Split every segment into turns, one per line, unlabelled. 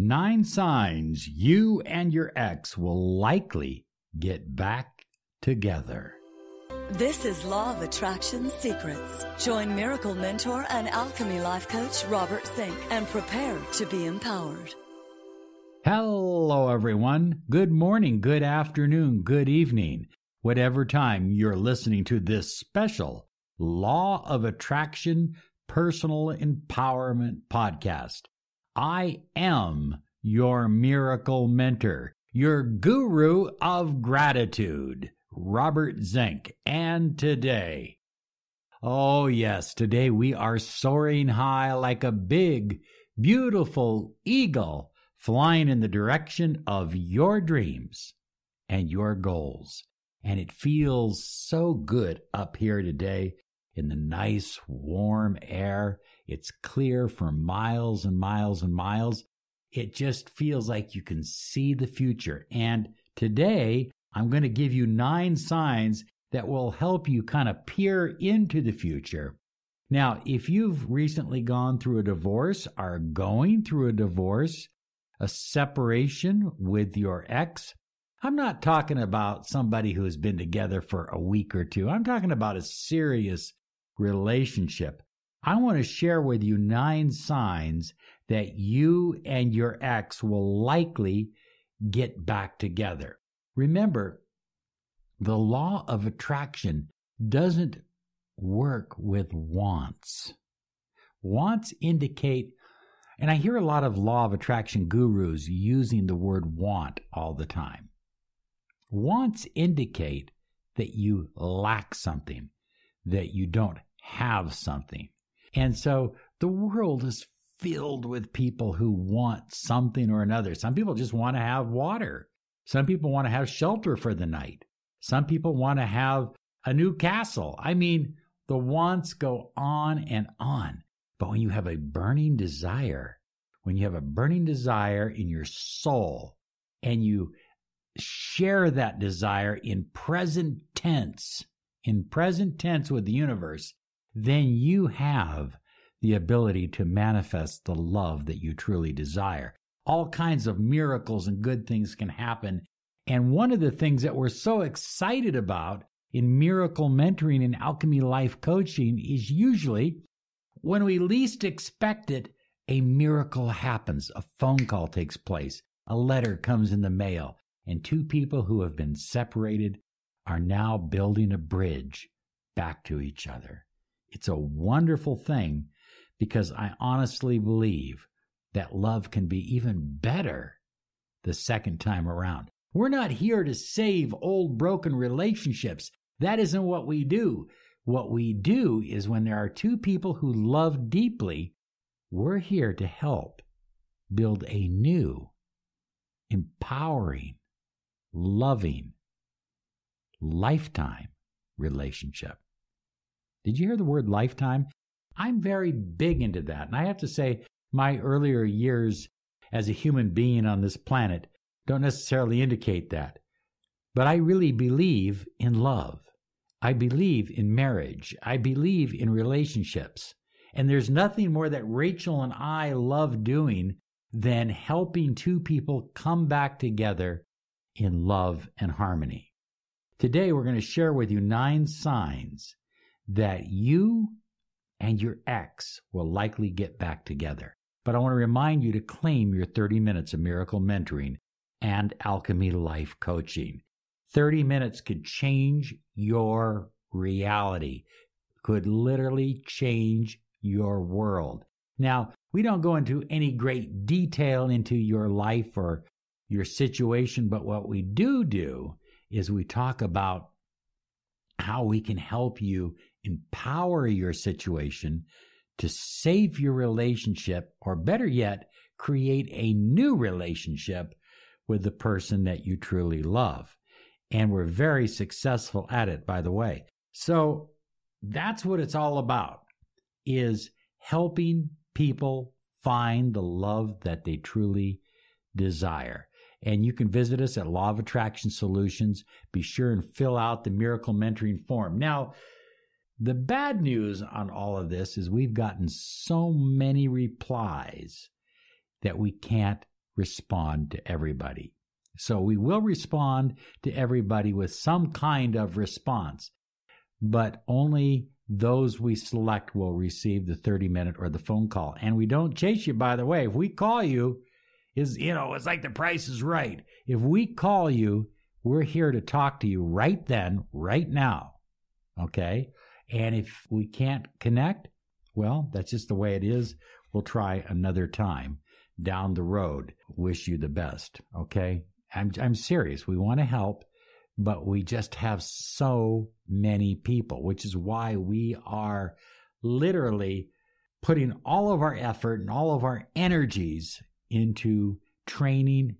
Nine signs you and your ex will likely get back together.
This is Law of Attraction Secrets. Join Miracle Mentor and Alchemy Life Coach Robert Zink and prepare to be empowered.
Hello, everyone. Good morning, good afternoon, good evening, whatever time you're listening to this special Law of Attraction Personal Empowerment Podcast. I am your miracle mentor, your guru of gratitude, Robert Zink. And today, oh yes, today we are soaring high like a big, beautiful eagle flying in the direction of your dreams and your goals. And it feels so good up here today in the nice warm air. It's clear for miles and miles and miles. It just feels like you can see the future. And today, I'm going to give you nine signs that will help you kind of peer into the future. Now, if you've recently gone through a divorce, are going through a divorce, a separation with your ex, I'm not talking about somebody who has been together for a week or two. I'm talking about a serious relationship, I want to share with you nine signs that you and your ex will likely get back together. Remember, the law of attraction doesn't work with wants. Wants indicate, and I hear a lot of law of attraction gurus using the word want all the time. Wants indicate that you lack something, that you don't have something. And so the world is filled with people who want something or another. Some people just want to have water. Some people want to have shelter for the night. Some people want to have a new castle. I mean, the wants go on and on. But when you have a burning desire, when you have a burning desire in your soul and you share that desire in present tense, in present tense with the universe, then you have the ability to manifest the love that you truly desire. All kinds of miracles and good things can happen. And one of the things that we're so excited about in miracle mentoring and alchemy life coaching is usually when we least expect it, a miracle happens. A phone call takes place, a letter comes in the mail, and two people who have been separated are now building a bridge back to each other. It's a wonderful thing because I honestly believe that love can be even better the second time around. We're not here to save old broken relationships. That isn't what we do. What we do is when there are two people who love deeply, we're here to help build a new, empowering, loving, lifetime relationship. Did you hear the word lifetime? I'm very big into that. And I have to say, my earlier years as a human being on this planet don't necessarily indicate that. But I really believe in love. I believe in marriage. I believe in relationships. And there's nothing more that Rachel and I love doing than helping two people come back together in love and harmony. Today, we're going to share with you nine signs that you and your ex will likely get back together. But I want to remind you to claim your 30 minutes of miracle mentoring and alchemy life coaching. 30 minutes could change your reality, could literally change your world. Now, we don't go into any great detail into your life or your situation, but what we do do is we talk about how we can help you empower your situation to save your relationship, or better yet, create a new relationship with the person that you truly love. And we're very successful at it, by the way. So that's what it's all about is helping people find the love that they truly desire. And you can visit us at Law of Attraction Solutions. Be sure and fill out the Miracle Mentoring form. Now, the bad news on all of this is we've gotten so many replies that we can't respond to everybody. So we will respond to everybody with some kind of response, but only those we select will receive the 30 minute or the phone call. And we don't chase you, by the way. If we call you, is you know, it's like the price is right. If we call you, we're here to talk to you right then, right now. Okay? And if we can't connect, well, that's just the way it is. We'll try another time down the road. Wish you the best. Okay? I'm I'm serious. We want to help but we just have so many people, which is why we are literally putting all of our effort and all of our energies into training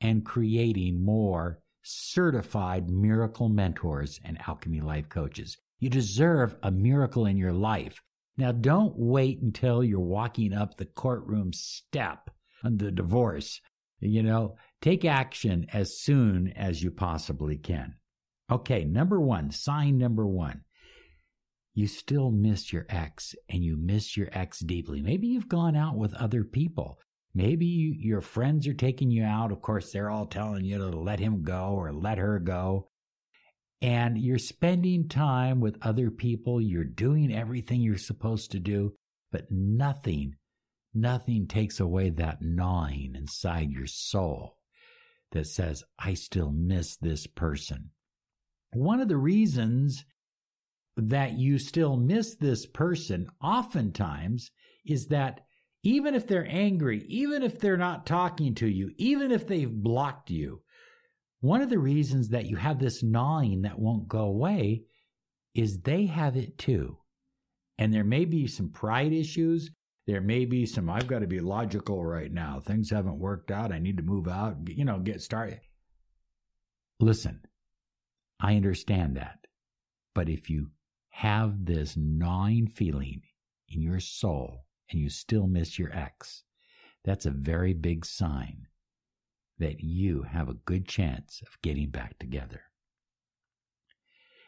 and creating more certified miracle mentors and alchemy life coaches. You deserve a miracle in your life. Now, don't wait until you're walking up the courtroom step on the divorce. You know, Take action as soon as you possibly can. Okay, number one, sign number one. You still miss your ex and you miss your ex deeply. Maybe you've gone out with other people. Maybe you, your friends are taking you out. Of course, they're all telling you to let him go or let her go. And you're spending time with other people. You're doing everything you're supposed to do, but nothing, nothing takes away that gnawing inside your soul that says, I still miss this person. One of the reasons that you still miss this person oftentimes is that even if they're angry, even if they're not talking to you, even if they've blocked you, one of the reasons that you have this gnawing that won't go away is they have it too. And there may be some pride issues. There may be some, I've got to be logical right now. Things haven't worked out. I need to move out, you know, get started. Listen, I understand that. But if you have this gnawing feeling in your soul and you still miss your ex, that's a very big sign that you have a good chance of getting back together.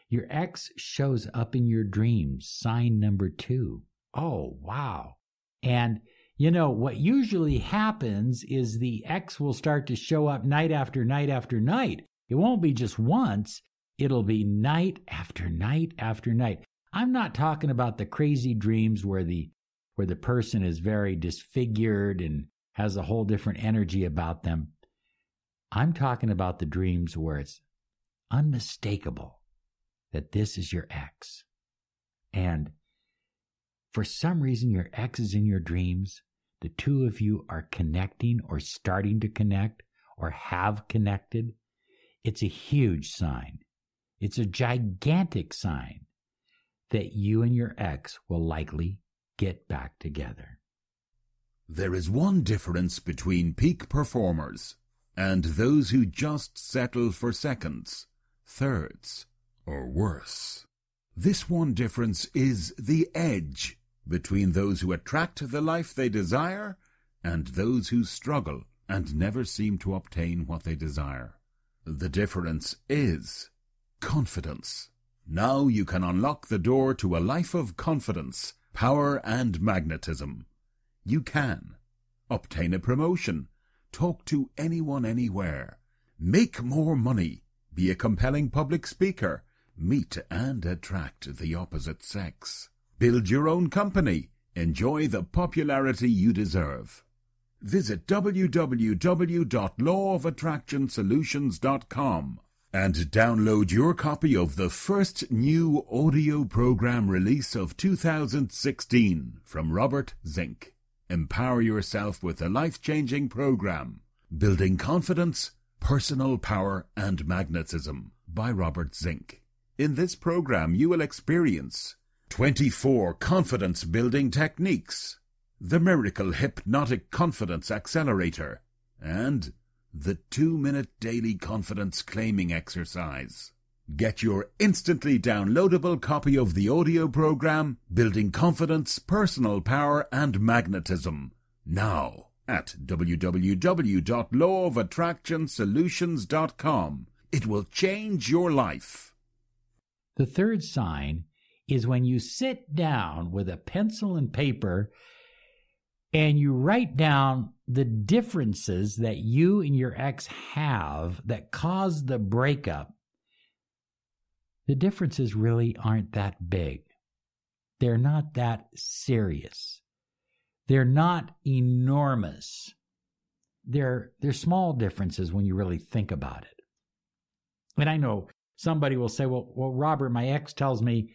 Your ex shows up in your dreams, sign number two. Oh, wow. And, you know, what usually happens is the X will start to show up night after night after night. It won't be just once, it'll be night after night after night. I'm not talking about the crazy dreams where the where the person is very disfigured and has a whole different energy about them. I'm talking about the dreams where it's unmistakable that this is your ex. And for some reason, your ex is in your dreams. The two of you are connecting or starting to connect or have connected. It's a huge sign. It's a gigantic sign that you and your ex will likely get back together.
There is one difference between peak performers and those who just settle for seconds, thirds, or worse. This one difference is the edge between those who attract the life they desire and those who struggle and never seem to obtain what they desire. The difference is confidence. Now you can unlock the door to a life of confidence, power, and magnetism. You can obtain a promotion, talk to anyone anywhere, make more money, be a compelling public speaker, meet and attract the opposite sex. Build your own company. Enjoy the popularity you deserve. Visit www.lawofattractionsolutions.com and download your copy of the first new audio program release of 2016 from Robert Zink. Empower yourself with a life-changing program, Building Confidence, Personal Power and Magnetism by Robert Zink. In this program, you will experience 24 confidence building techniques, the Miracle Hypnotic Confidence Accelerator, and the two minute daily confidence claiming exercise. Get your instantly downloadable copy of the audio program Building Confidence, Personal Power and Magnetism now at www.lawofattractionsolutions.com. It will change your life.
The third sign is when you sit down with a pencil and paper and you write down the differences that you and your ex have that caused the breakup, the differences really aren't that big. They're not that serious. They're not enormous. They're, they're small differences when you really think about it. And I know somebody will say, well, well, Robert, my ex tells me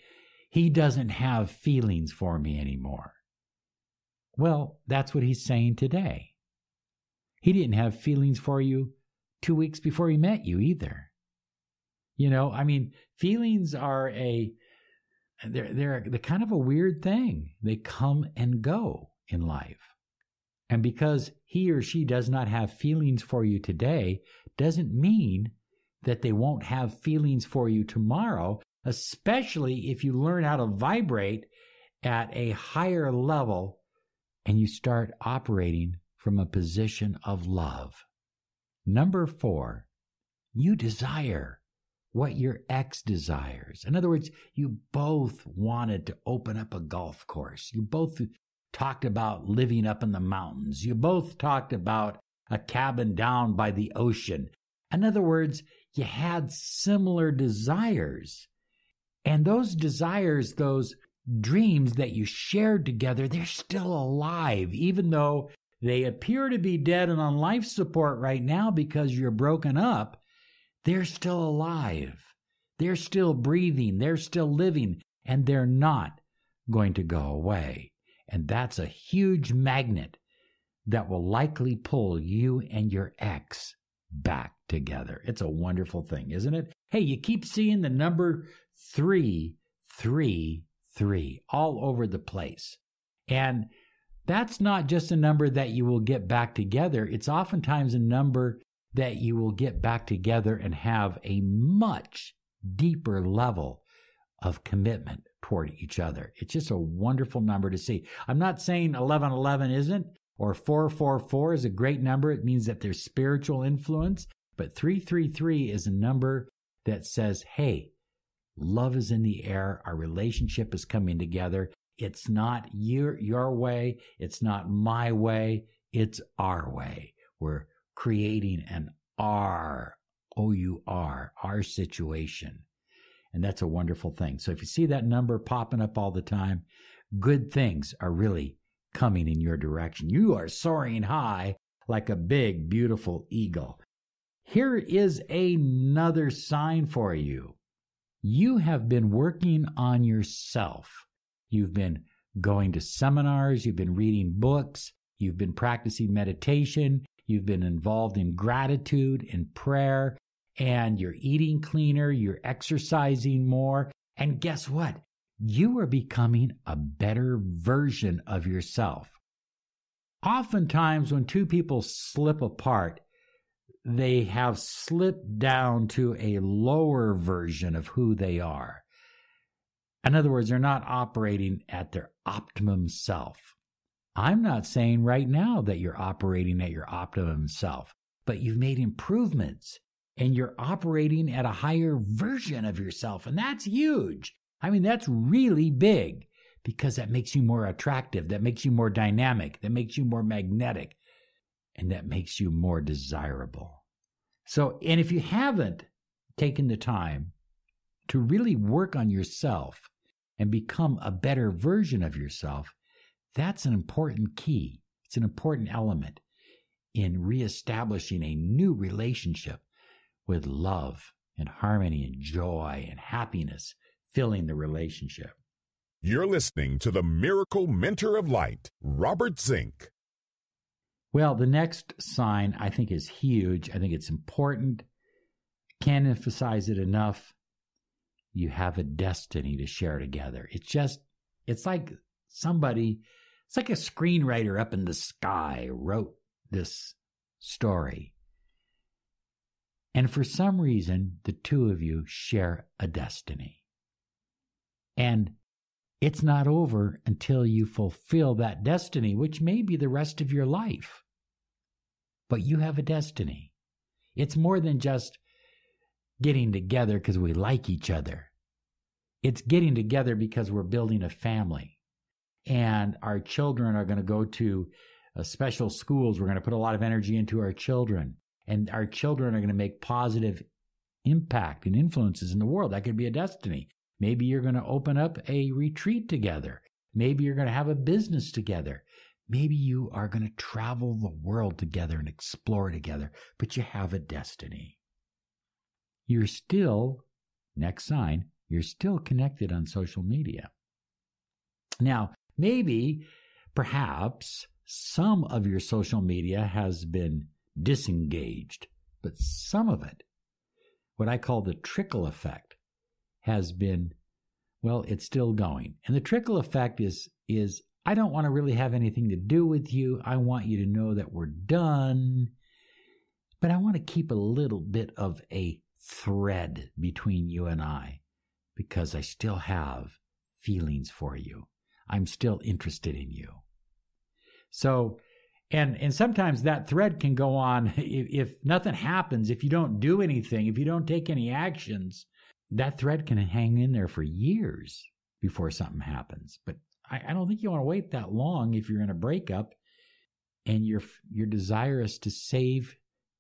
he doesn't have feelings for me anymore. Well, that's what he's saying today. He didn't have feelings for you two weeks before he met you either. You know, I mean, feelings are a they're they're they're kind of a weird thing. They come and go in life. And because he or she does not have feelings for you today doesn't mean that they won't have feelings for you tomorrow, especially if you learn how to vibrate at a higher level and you start operating from a position of love. Number four, you desire what your ex desires. In other words, you both wanted to open up a golf course. You both talked about living up in the mountains. You both talked about a cabin down by the ocean. In other words, you had similar desires. And those desires, those dreams that you shared together, they're still alive, even though they appear to be dead and on life support right now because you're broken up. They're still alive. They're still breathing. They're still living, and they're not going to go away. And that's a huge magnet that will likely pull you and your ex back together. It's a wonderful thing, isn't it? Hey, you keep seeing the number three, three, three all over the place. And that's not just a number that you will get back together. It's oftentimes a number that you will get back together and have a much deeper level of commitment toward each other. It's just a wonderful number to see. I'm not saying 1111 isn't, or 444 is a great number. It means that there's spiritual influence. But 333 is a number that says, hey, Love is in the air. Our relationship is coming together. It's not your, your way. It's not my way. It's our way. We're creating an R, O U R, our situation. And that's a wonderful thing. So if you see that number popping up all the time, good things are really coming in your direction. You are soaring high like a big, beautiful eagle. Here is another sign for you you have been working on yourself. You've been going to seminars, you've been reading books, you've been practicing meditation, you've been involved in gratitude and prayer, and you're eating cleaner, you're exercising more. And guess what? You are becoming a better version of yourself. Oftentimes, when two people slip apart, they have slipped down to a lower version of who they are. In other words, they're not operating at their optimum self. I'm not saying right now that you're operating at your optimum self, but you've made improvements and you're operating at a higher version of yourself. And that's huge. I mean, that's really big because that makes you more attractive, that makes you more dynamic, that makes you more magnetic, and that makes you more desirable. So, and if you haven't taken the time to really work on yourself and become a better version of yourself, that's an important key. It's an important element in reestablishing a new relationship with love and harmony and joy and happiness filling the relationship.
You're listening to the Miracle Mentor of Light, Robert Zink.
Well, the next sign I think is huge. I think it's important. Can't emphasize it enough. You have a destiny to share together. It's just, it's like somebody, it's like a screenwriter up in the sky wrote this story. And for some reason, the two of you share a destiny. And it's not over until you fulfill that destiny, which may be the rest of your life. But you have a destiny. It's more than just getting together because we like each other. It's getting together because we're building a family. And our children are going to go to uh, special schools. We're going to put a lot of energy into our children, and our children are going to make positive impact and influences in the world. That could be a destiny. Maybe you're going to open up a retreat together. Maybe you're going to have a business together. Maybe you are going to travel the world together and explore together, but you have a destiny. You're still, next sign, you're still connected on social media. Now, maybe, perhaps, some of your social media has been disengaged, but some of it, what I call the trickle effect, has been, well, it's still going. And the trickle effect is, is I don't want to really have anything to do with you. I want you to know that we're done. But I want to keep a little bit of a thread between you and I because I still have feelings for you. I'm still interested in you. So, and and sometimes that thread can go on if, if, nothing happens, if you don't do anything, if you don't take any actions, that thread can hang in there for years before something happens. But I, I don't think you want to wait that long if you're in a breakup and your your desire is to save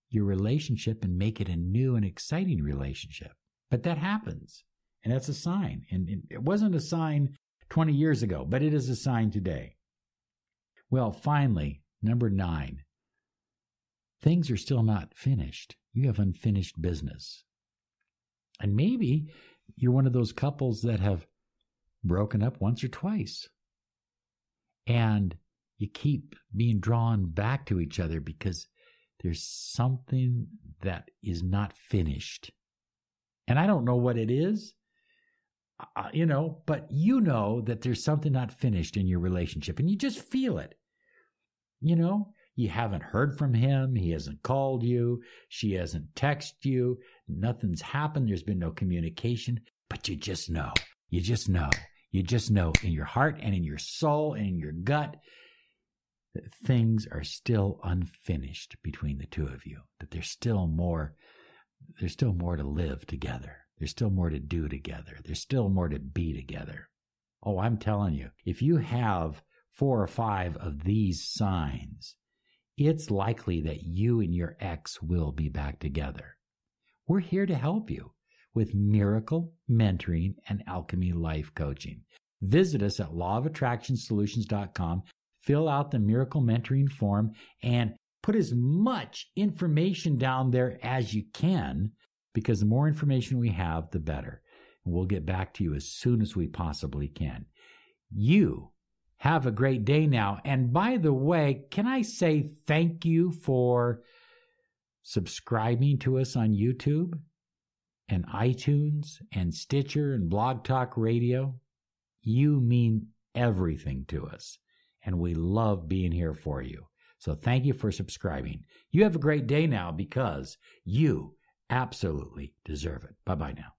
your relationship and make it a new and exciting relationship. But that happens. And that's a sign. And it wasn't a sign 20 years ago, but it is a sign today. Well, finally, number nine, things are still not finished. You have unfinished business. And maybe you're one of those couples that have broken up once or twice. And you keep being drawn back to each other because there's something that is not finished. And I don't know what it is, uh, you know, but you know that there's something not finished in your relationship and you just feel it. You know, you haven't heard from him. He hasn't called you. She hasn't texted you. Nothing's happened. There's been no communication, but you just know. You just know. You just know in your heart and in your soul and in your gut that things are still unfinished between the two of you, that there's still more, there's still more to live together. There's still more to do together. There's still more to be together. Oh, I'm telling you, if you have four or five of these signs, it's likely that you and your ex will be back together. We're here to help you with miracle mentoring and alchemy life coaching. Visit us at lawofattractionsolutions.com, fill out the miracle mentoring form, and put as much information down there as you can because the more information we have, the better. And we'll get back to you as soon as we possibly can. You have a great day now. And by the way, can I say thank you for subscribing to us on YouTube and iTunes and Stitcher and Blog Talk Radio? You mean everything to us. And we love being here for you. So thank you for subscribing. You have a great day now because you absolutely deserve it. Bye bye now.